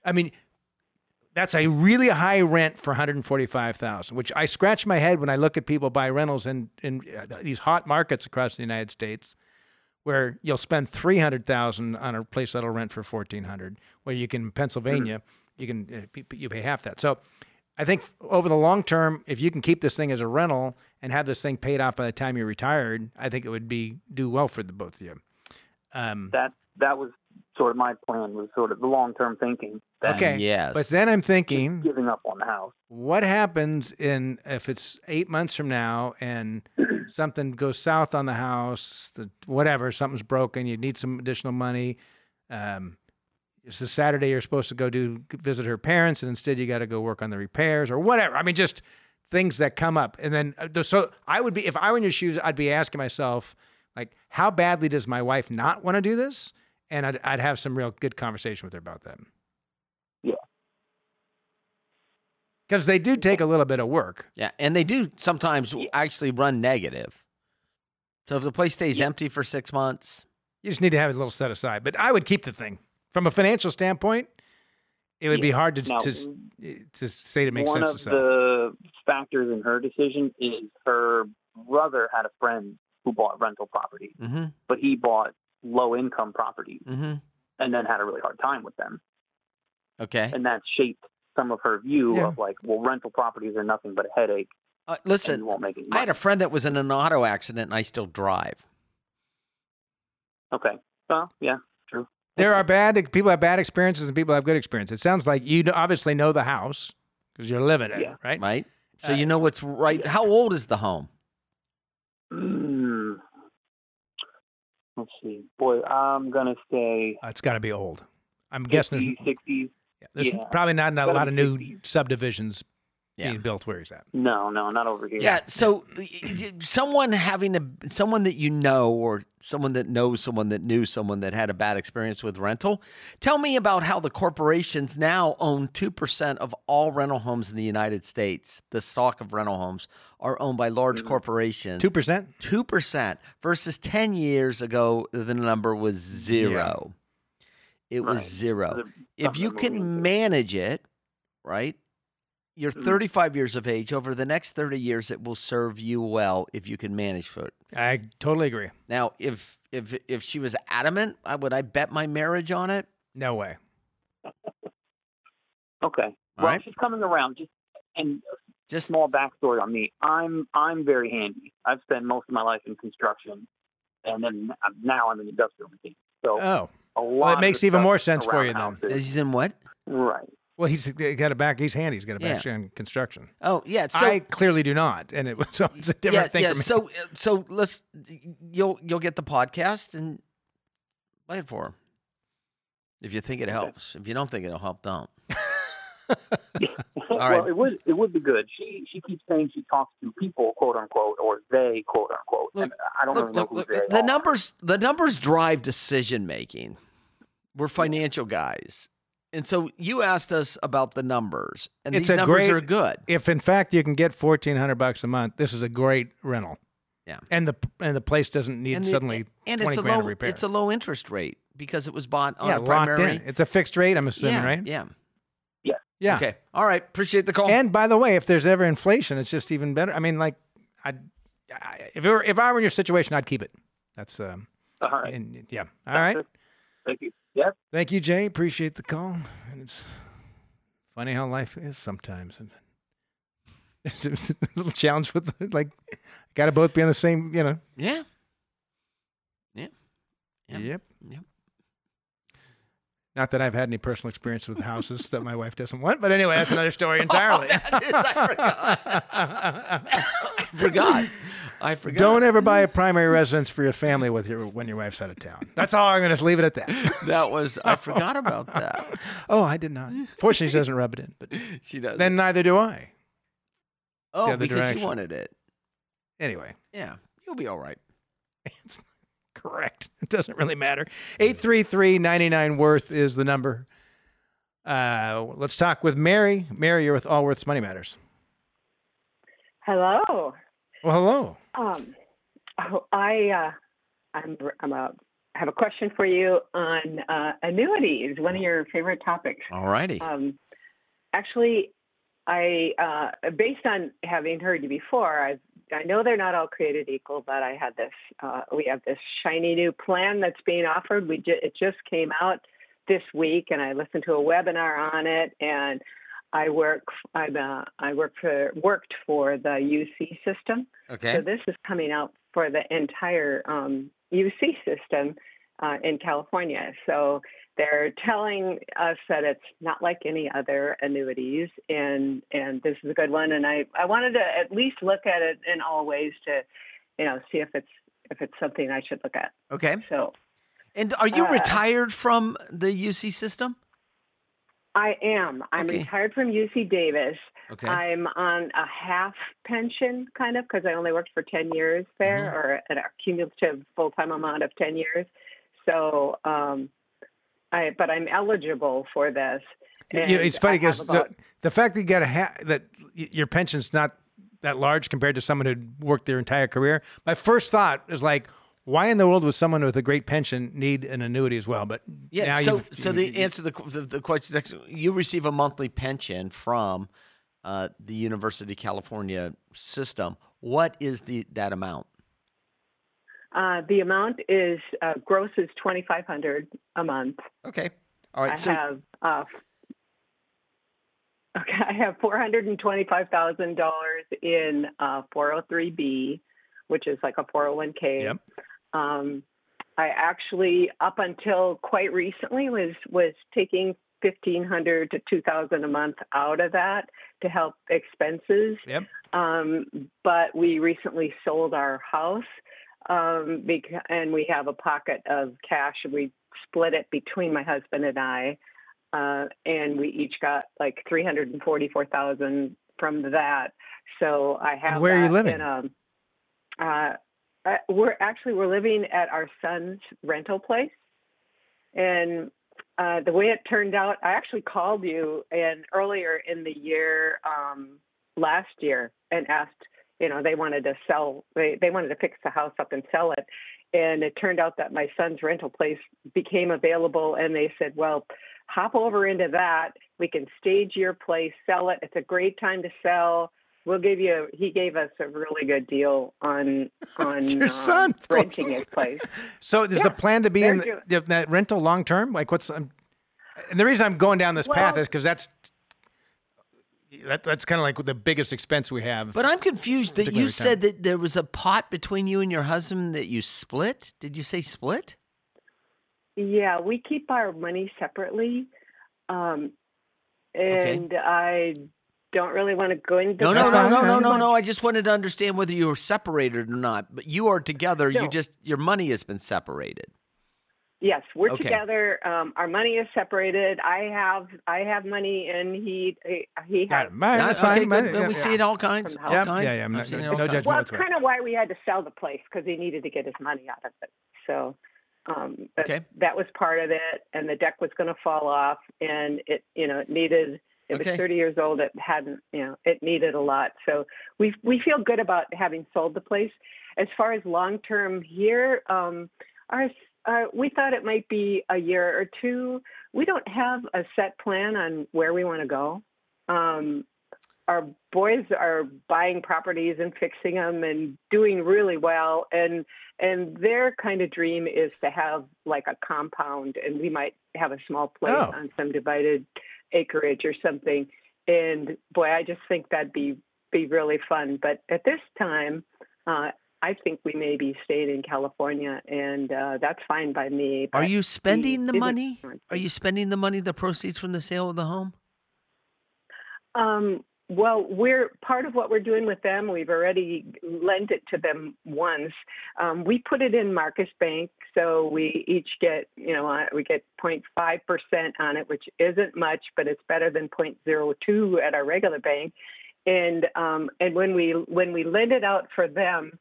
B: I mean, that's a really high rent for 145,000, which I scratch my head when I look at people buy rentals in in uh, these hot markets across the United States where you'll spend 300,000 on a place that'll rent for 1400 where you can in Pennsylvania you can uh, you pay half that. So I think over the long term if you can keep this thing as a rental and have this thing paid off by the time you're retired, I think it would be do well for the both of you. Um,
F: that that was sort of my plan. Was sort of the long term thinking. That
B: okay.
C: yes.
B: But then I'm thinking
F: giving up on the house.
B: what happens in if it's eight months from now and something goes south on the house, the, whatever, something's broken, you need some additional money. Um, it's a Saturday you're supposed to go do visit her parents, and instead you got to go work on the repairs or whatever. I mean, just things that come up. And then uh, so I would be if I were in your shoes, I'd be asking myself like, how badly does my wife not want to do this? And I'd, I'd have some real good conversation with her about that.
F: Yeah.
B: Because they do take a little bit of work.
C: yeah, and they do sometimes actually run negative. So if the place stays
F: Yeah.
C: empty for six months,
B: You just need to have it a little set aside. But I would keep the thing from a financial standpoint. It would be hard to
F: Now,
B: to to say it makes
F: one
B: sense
F: of
B: to sell.
F: the factors in her decision is her brother had a friend who bought rental property,
C: mm-hmm,
F: but he bought low income properties
C: mm-hmm.
F: and then had a really hard time with them,
C: Okay.
F: and that shaped some of her view
B: Yeah.
F: of like, well, rental properties are nothing but a headache,
C: Uh, listen,
F: won't make any
C: I had a friend that was in an auto accident, and I still drive.
F: okay, well, yeah, true.
B: There are bad people have bad experiences and people have good experiences. It sounds like you obviously know the house because you're living in
F: Yeah.
B: it, right?
C: Right. So
B: Uh,
C: you know what's right.
F: yeah.
C: How old is the home?
F: Mm. Let's see, boy, I'm gonna say
B: Uh, it's got to be old. I'm guessing
F: 50s,
B: there's,
F: 60s.
B: there's
F: yeah.
B: probably not not
F: a
B: lot of new subdivisions
C: Yeah.
B: being built where he's at.
F: No, no, not over here.
C: Yeah. So y- y- someone having a someone that you know or someone that knows someone that knew someone that had a bad experience with rental. Tell me about how the corporations now own 2% of all rental homes in the United States. The stock of rental homes are owned by large mm-hmm. corporations.
B: Two percent.
C: 2% versus 10 years ago the number was 0. It was 0. If you can manage it, right? You're
F: Mhm.
C: 35 years of age. Over the next 30 years, it will serve you well if you can manage for it.
B: I totally agree.
C: Now, if if if she was adamant, I would I bet my marriage on it.
B: No way.
F: Okay.
C: All
F: well,
C: right.
F: she's coming around. Just and
C: Just
F: small backstory on me. I'm I'm very handy. I've spent most of my life in construction, and then now I'm in industrial machines. So
B: Oh,
F: a lot.
B: well, it makes even more sense for you
F: the
B: then.
F: house is-
C: he's in what?
F: Right.
B: Well, he's got a back. He's handy. He's got a
C: Yeah.
B: background in construction.
C: Oh yeah. So
B: I clearly do not, and it was so it's a different
C: yeah,
B: thing
C: yeah.
B: for me.
C: So so let's you'll you'll get the podcast and play it for him. If you think it helps. If you don't think it'll help, don't.
F: well,
C: right.
F: it would it would be good. She she keeps saying she talks to people, quote unquote, or they, quote unquote.
C: Look,
F: and I don't
C: Look,
F: really know
C: look,
F: who
C: look,
F: they
C: the
F: are.
C: numbers the numbers drive decision making. We're financial guys. And so you asked us about the numbers, and
B: It's
C: these numbers
B: great-
C: are good.
B: if in fact you can get fourteen hundred bucks a month, this is a great rental.
C: Yeah.
B: and the and the place doesn't need
C: and the-
B: suddenly
C: and
B: twenty
C: it's a
B: grand
C: low
B: of repair.
C: it's a low interest rate because it was bought on
B: yeah,
C: a
B: locked in. It's a fixed rate. I'm assuming,
C: yeah,
B: right?
C: Yeah.
B: Yeah. Yeah.
C: Okay. All right. Appreciate the call.
B: And by the way, if there's ever inflation, it's just even better. I mean, like, I'd, I, if it were, if I were in your situation, I'd keep it. That's um,
F: All right.
B: and, yeah. All right.
F: Thank you. Yes.
B: Thank you, Jay. Appreciate the call. And it's funny how life is sometimes. And it's a little challenge with like, got to both be on the same. You know.
C: yeah. Yeah. Yep.
B: Yep.
C: Yep.
B: Not that I've had any personal experience with houses that my wife doesn't want, but anyway, that's another story oh, entirely.
C: Oh, that is- I I forgot. I forgot.
B: Don't ever buy a primary residence for your family with your when your wife's out of town. That's all I'm going to leave it at that.
C: That was I forgot about that.
B: Oh, I did not. Fortunately, she doesn't rub it in, but
C: She does.
B: then neither do I.
C: oh, because
B: direction.
C: you wanted it.
B: Anyway,
C: Yeah, you'll be all right.
B: It's correct. It doesn't really matter. 833-99 worth is the number. Uh, let's talk with Mary. Mary, you're with Allworth's Money Matters.
G: Hello.
B: Well, hello.
G: Um, oh, I uh, I'm I'm a have a question for you on uh, annuities. One of your favorite topics.
C: All righty.
G: Um, actually, I uh, based on having heard you before, I I know they're not all created equal, but I had this. Uh, we have this shiny new plan that's being offered. We ju- it just came out this week, and I listened to a webinar on it, and I work. I'm uh, I work for worked for the UC system.
C: Okay.
G: So this is coming out for the entire um, UC system uh, in California. So they're telling us that it's not like any other annuities, and and this is a good one. And I I wanted to at least look at it in all ways to, you know, see if it's if it's something I should look at.
C: Okay.
G: So
C: And are you
G: Uh,
C: retired from the UC system?
G: I am. I'm
C: Okay.
G: retired from UC Davis.
C: Okay.
G: I'm on a half pension, kind of, because I only worked for 10 years there,
C: Mm-hmm.
G: or an cumulative full time amount of 10 years. So, um, I, but I'm eligible for this.
B: You know, it's funny because
G: about-
B: the, the fact that you got a ha- that your pension's not that large compared to someone who'd worked their entire career. My first thought is like, why in the world would someone with a great pension need an annuity as well? But
C: Yeah.
B: now
C: So,
B: you've-
C: so the answer to the, the the question next, you receive a monthly pension from uh, the University of California system. What is the that amount?
G: Uh, the amount is uh, gross is 2,500 a month.
C: Okay. All right.
G: I
C: so
G: have uh, okay, I have four hundred and twenty-five thousand dollars in uh, 403b, which is like a 401k.
B: Yep.
G: Um, I actually, up until quite recently, was was taking fifteen hundred to two thousand a month out of that to help expenses.
B: Yep.
G: Um, but we recently sold our house, um, bec- and we have a pocket of cash. We split it between my husband and I, uh, and we each got like three hundred and forty-four thousand from that. So I have.
B: where are you living?
G: In a, uh, uh, we're actually we're living at our son's rental place, and uh, the way it turned out, I actually called you and earlier in the year, um, last year, and asked. You know, they wanted to sell. They they wanted to fix the house up and sell it, and it turned out that my son's rental place became available, and they said, well hop over into that. We can stage your place, sell it. It's a great time to sell. We'll give you. He gave us a really good deal on on
B: your
G: um,
B: son,
G: renting his place.
B: So is
G: Yeah,
B: the plan to be in the, that rental long term? Like what's um, and the reason I'm going down this path is because that's that, that's kind of like the biggest expense we have.
C: But I'm confused that you said that there was a pot between you and your husband that you split. Did you say split?
G: Yeah, we keep our money separately, um, and I don't really want to go into.
C: No, no, no, no, no, no, no. I just wanted to understand whether you were separated or not. But you are together. You just your money has been separated.
G: Yes, we're
C: Okay.
G: together. Um, our money is separated. I have I have money, and he he, he
B: Got
G: has.
B: it. Right,
C: Yeah,
B: that's
C: okay,
B: fine.
C: good.
B: Yeah,
C: we
B: yeah.
C: see it all kinds.
G: From
C: All
B: Yep.
C: kinds.
B: Yeah, yeah, I'm
C: I've
B: not-
C: seen it
B: no
C: all
B: judgment.
G: Well,
B: that's
G: kind of why we had to sell the place because he needed to get his money out of it. So um, that,
C: Okay.
G: that was part of it, and the deck was going to fall off, and it you know it needed. It
C: Okay.
G: was 30 years old. It hadn't you know it needed a lot. So we we feel good about having sold the place. As far as long term here, um, our uh, we thought it might be a year or two. We don't have a set plan on where we want to go. Um, our boys are buying properties and fixing them and doing really well and and their kind of dream is to have like a compound and we might have a small place
B: Oh.
G: on some divided acreage or something and boy i just think that'd be be really fun but at this time uh I think we may be staying in California, and uh, that's fine by me.
C: Are you spending the money? Are you spending the money, the proceeds from the sale of the home?
G: Um, well, we're part of what we're doing with them. We've already lent it to them once. Um, we put it in Marcus Bank, so we each get, you know, uh, we get 0.5 percent on it, which isn't much, but it's better than 0.02 at our regular bank. And um, and when we when we lend it out for them,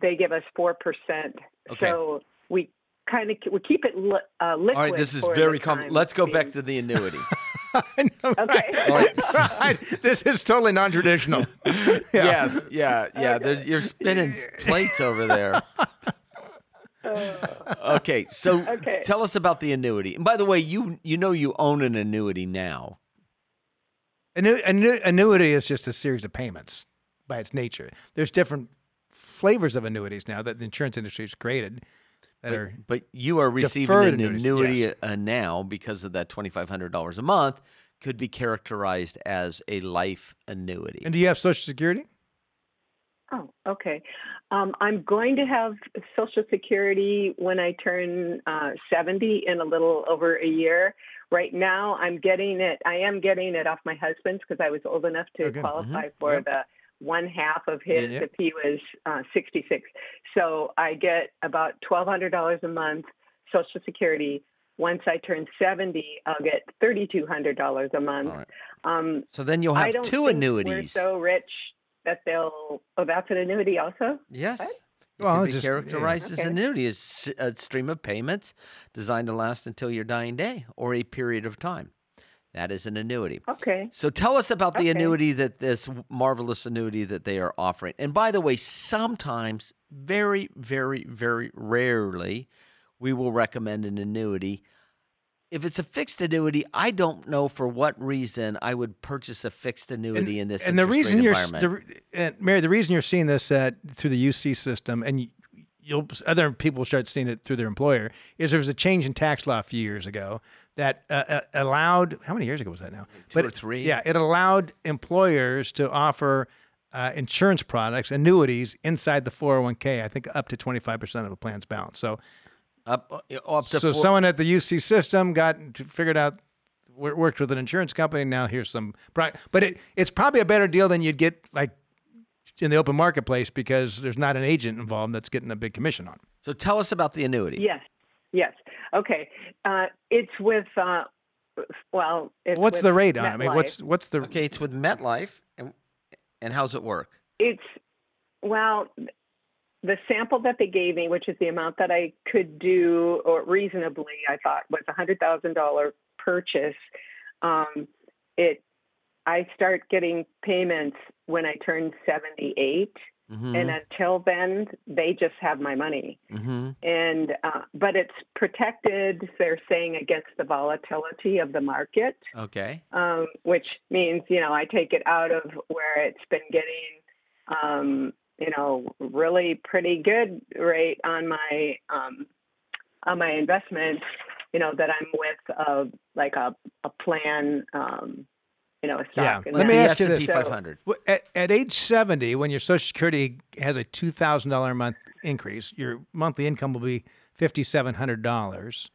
G: they give us four percent.
C: Okay.
G: So we kind of we keep it li- uh, liquid.
C: All right, this is very
G: common.
C: Let's go back to the annuity.
B: I know,
G: Okay.
B: right?
C: All right.
B: Right. This is totally non-traditional.
C: Yes, yeah, yeah. there- You're spinning plates over there. Okay, so
G: Okay.
C: tell us about the annuity. And by the way, you you know you own an annuity now.
B: Annu- annu- annuity is just a series of payments by its nature. There's different flavors of annuities now that the insurance industry has created that
C: But,
B: are
C: but you are receiving an
B: annuities,
C: annuity
B: yes.
C: uh, now because of that twenty five hundred dollars a month. Could be characterized as a life annuity.
B: And do you have Social Security?
G: Oh, okay. Um, I'm going to have Social Security when I turn uh, 70 in a little over a year. Right now, I'm getting it. I am getting it off my husband's because I was old enough to
B: Okay.
G: qualify for
B: Yep.
G: The one half of his
B: Yep.
G: if he was uh, 66. So I get about $1,200 a month Social Security. Once I turn 70, I'll get $3,200 a month.
C: All right.
G: Um,
C: So then you'll
G: I
C: have
G: don't
C: two
G: think
C: annuities.
G: We're so rich that they'll. Oh, that's an annuity also.
C: Yes.
G: What?
C: It
B: Well,
C: could
B: it's
C: be
B: just-
C: characterized as
G: Okay.
C: annuity as a stream of payments designed to last until your dying day or a period of time. That is an annuity.
G: Okay.
C: So tell us about the
G: Okay.
C: annuity that this marvelous annuity that they are offering. And by the way, sometimes, very, very, very rarely, we will recommend an annuity. If it's a fixed annuity, I don't know for what reason I would purchase a fixed annuity in this
B: and the reason
C: rate
B: you're the, and Mary, the reason you're seeing this uh, through the UC system, and you, you'll other people start seeing it through their employer, is there was a change in tax law a few years ago that uh, uh, allowed how many years ago was that now?
C: Two or
B: it-
C: three.
B: Yeah, it allowed employers to offer. Uh, insurance products, annuities inside the 401k, I think up to 25% of a plan's balance. So,
C: up, uh, up to
B: so
C: four-
B: someone at the UC system got figured out worked with an insurance company. Now here's some, but it, it's probably a better deal than you'd get like in the open marketplace because there's not an agent involved that's getting a big commission on.
C: So tell us about the annuity.
G: Yes. Yes. Okay. Uh, it's with uh, well, it's
B: what's
G: with
B: the rate on? it? I mean, what's what's the
C: Okay, it's with MetLife, and and how's it work?
G: It's well, the sample that they gave me, which is the amount that I could do, or reasonably, I thought was a hundred thousand dollar purchase. Um, it, I start getting payments when I turn seventy eight,
C: Mm-hmm.
G: and until then, they just have my money.
C: mm-hmm.
G: And uh, but it's protected. They're saying against the volatility of the market
C: Okay.
G: um, which means you know I take it out of where it's been getting um, you know really pretty good rate on my um, on my investment. You know that I'm with uh, like a a plan. Um, you know a stock.
B: Yeah.
G: and
B: Let me
G: that.
B: ask you this.
C: S&P 500.
B: Well, At, at age 70, when your Social Security has a $2,000 a month increase, your monthly income will be $5,700.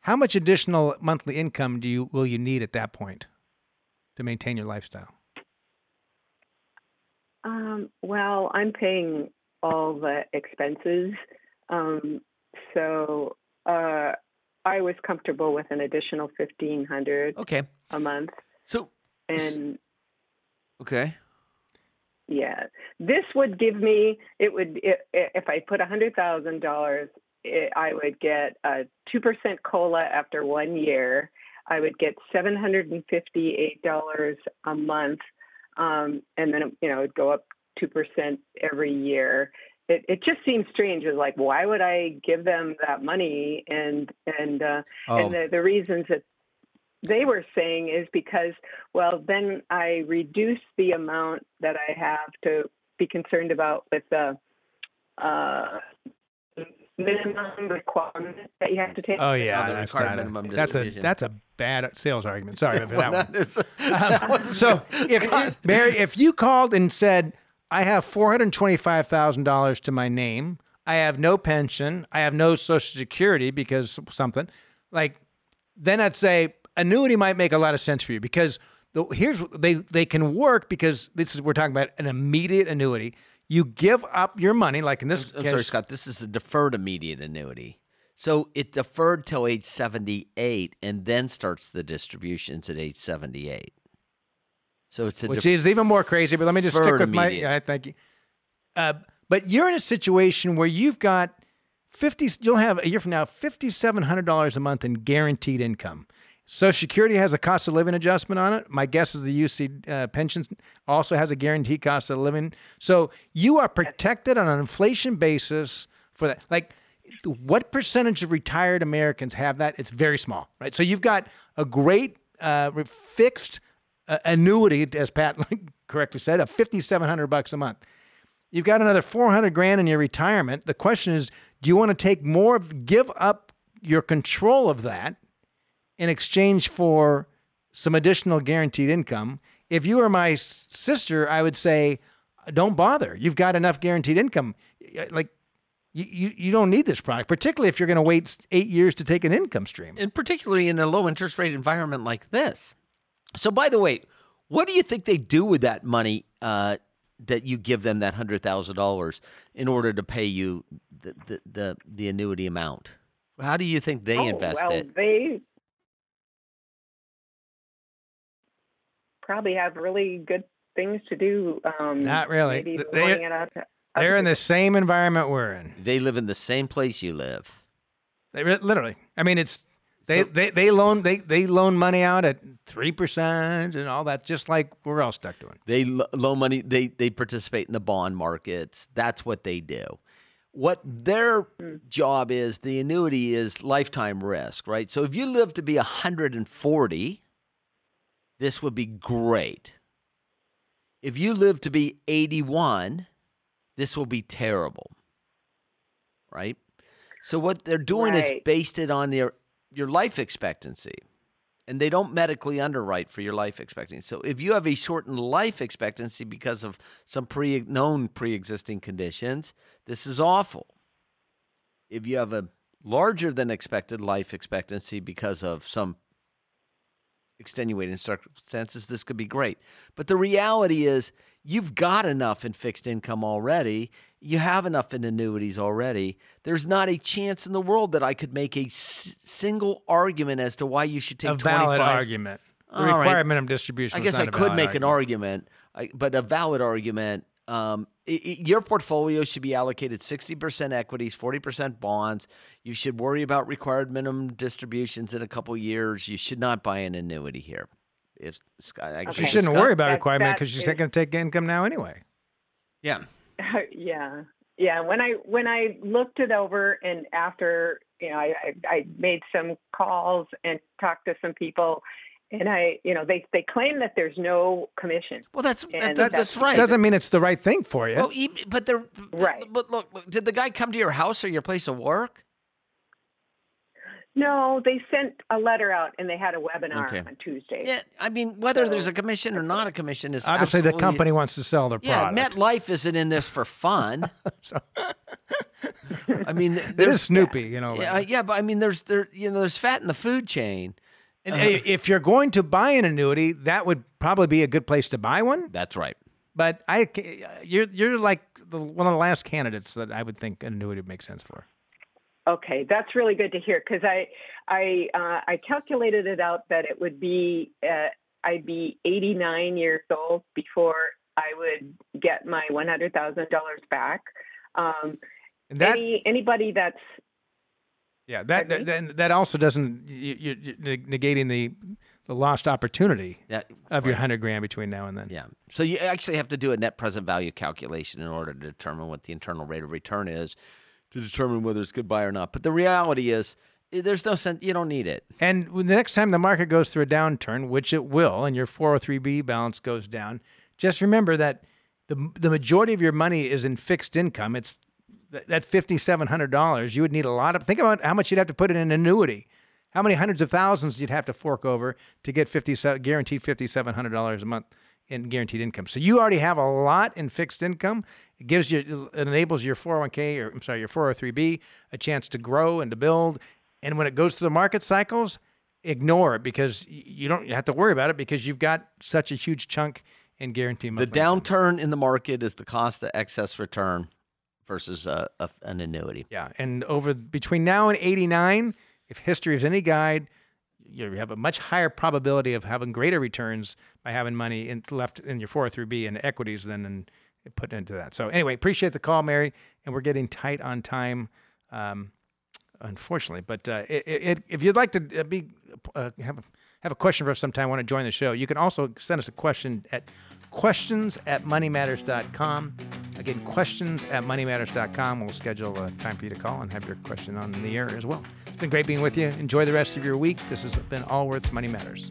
B: How much additional monthly income do you will you need at that point to maintain your lifestyle?
G: Um, well, I'm paying all the expenses, um, so uh, I was comfortable with an additional fifteen hundred
C: Okay.
G: a month,
C: So
G: and
C: okay.
G: yeah, this would give me it would i- i- if I put a hundred thousand dollars, I would get a two percent cola after one year. I would get seven hundred and fifty-eight dollars a month, um, and then you know it'd go up two percent every year. It, it just seems strange. It's like, why would I give them that money? And and uh,
C: Oh.
G: and the, the reasons that they were saying is because, well, then I reduce the amount that I have to be concerned about with the uh, minimum requirement that you have to take.
B: Oh yeah,
C: the
B: that's,
C: required
B: not a, that's a that's a bad sales argument. Sorry for that one.
C: That is-
B: Um, so, if, Barry, if you called and said, "I have four hundred twenty-five thousand dollars to my name, I have no pension, I have no Social Security because something," like, then I'd say annuity might make a lot of sense for you because the, here's they they can work because this is we're talking about an immediate annuity. You give up your money, like in this
C: I'm
B: case,
C: sorry, Scott. This is a deferred immediate annuity. So it deferred till age 78 and then starts the distributions at age 78. So it's a
B: which
C: def-
B: is even more crazy. But let me just stick with my.
C: immediate.
B: Yeah, thank you. Uh, but you're in a situation where you've got fifty. You'll have a year from now fifty seven hundred dollars a month in guaranteed income. Social Security has a cost of living adjustment on it. My guess is the UC uh, pensions also has a guaranteed cost of living. So you are protected on an inflation basis for that. Like, what percentage of retired Americans have that? It's very small, right? So you've got a great uh, fixed uh, annuity, as Pat correctly said, of fifty seven hundred bucks a month. You've got another four hundred grand in your retirement. The question is, do you want to take more, give up your control of that in exchange for some additional guaranteed income? If you were my sister, I would say, don't bother. You've got enough guaranteed income. Like, you, you, you don't need this product, particularly if you're going to wait eight years to take an income stream.
C: and particularly in a low interest rate environment like this. So, by the way, what do you think they do with that money uh, that you give them that hundred thousand dollars in order to pay you the, the the the annuity amount? How do you think they
G: oh,
C: invest
G: well,
C: it?
G: they probably have really good things to do. Um,
B: Not really.
G: Maybe
B: Th- They,
G: to,
B: they're in the same environment we're in.
C: They live in the same place you live.
B: They re- literally. I mean, it's they,
C: So-
B: they they loan they they loan money out at three percent and all that, just like we're all stuck doing.
C: They lo- low money. They they participate in the bond markets. That's what they do. What their job is, the annuity is lifetime risk, right? So if you live to be 140, this would be great. If you live to be 81, this will be terrible, right? So what they're doing is based it on your your life expectancy and they don't medically underwrite for your life expectancy. So if you have a shortened life expectancy because of some pre known pre-existing conditions, this is awful. If you have a larger than expected life expectancy because of some extenuating circumstances, this could be great. But the reality is you've got enough in fixed income already. You have enough in annuities already. There's not a chance in the world that I could make a s- single argument as to why you should take
B: a valid
C: 25
B: argument. The
C: All right.
B: required minimum distribution.
C: I guess I could make an
B: argument.
C: argument, I, but a valid argument. Um, i i your portfolio should be allocated 60% equities, 40% bonds. You should worry about required minimum distributions in a couple years. You should not buy an annuity here. If Scott,
G: Okay.
B: She shouldn't
C: Scott-
B: worry about
G: That-
B: requirement because she's not going to take income now anyway.
C: Yeah.
G: yeah yeah when i when i looked it over and after you know I, I i made some calls and talked to some people and i you know they they claim that there's no commission
C: Well, that's that,
G: that's-
C: that's right.
B: Doesn't mean it's the right thing for you.
C: Well, e- but they're
G: Right.
C: But look, look, did the guy come to your house or your place of work?
G: no they sent a letter out and they had a webinar
C: Okay.
G: on tuesday
C: Yeah, I mean, whether there's a commission or not a commission is
B: Obviously, the company wants to sell their
C: Yeah,
B: product.
C: MetLife isn't in this for fun.
B: So-
C: I mean,
B: it
C: there's
B: is Snoopy, you know.
C: Yeah, yeah, but I mean, there's there, you know, there's fat in the food chain.
B: And i- if you're going to buy an annuity, that would probably be a good place to buy one.
C: That's right.
B: But I, you're you're like the, one of the last candidates that I would think an annuity would make sense for.
G: Okay, that's really good to hear because I I uh, I calculated it out that it would be uh, I'd be 89 years old before I would get my $100,000 back. Um,
B: that
G: any anybody that's
B: yeah that
G: Pardon me?
B: that, that also doesn't you, you, you're negating the the lost opportunity
C: Yeah,
B: of your hundred grand between now and then.
C: Yeah. So you actually have to do a net present value calculation in order to determine what the internal rate of return is to determine whether it's good buy or not. But the reality is, eh, there's no sense. You don't need it.
B: And when the next time the market goes through a downturn, which it will, and your 403b balance goes down, just remember that the the majority of your money is in fixed income. It's that that $5700 you would need a lot of think about how much you'd have to put in an annuity how many hundreds of thousands you'd have to fork over to get 50 guaranteed $5700 a month in guaranteed income so you already have a lot in fixed income it gives you it enables your 401k or i'm sorry your 403b a chance to grow and to build and when it goes through the market cycles ignore it because you don't have to worry about it because you've got such a huge chunk in guaranteed money.
C: The
B: monthly income.
C: downturn in the market is the cost of excess return versus a, a, an annuity.
B: Yeah, and over between now and 89, if history is any guide, you have a much higher probability of having greater returns by having money in, left in your 403b and equities than in put into that. So anyway, appreciate the call, Mary, and we're getting tight on time, um, unfortunately. But uh, it, it, if you'd like to uh, be uh, have a, have a question for us sometime, want to join the show, you can also send us a question at questions at moneymatters.com. Again, questions at moneymatters.com. We'll schedule a time for you to call and have your question on the air as well. It's been great being with you. Enjoy the rest of your week. This has been all Allworth's Money Matters.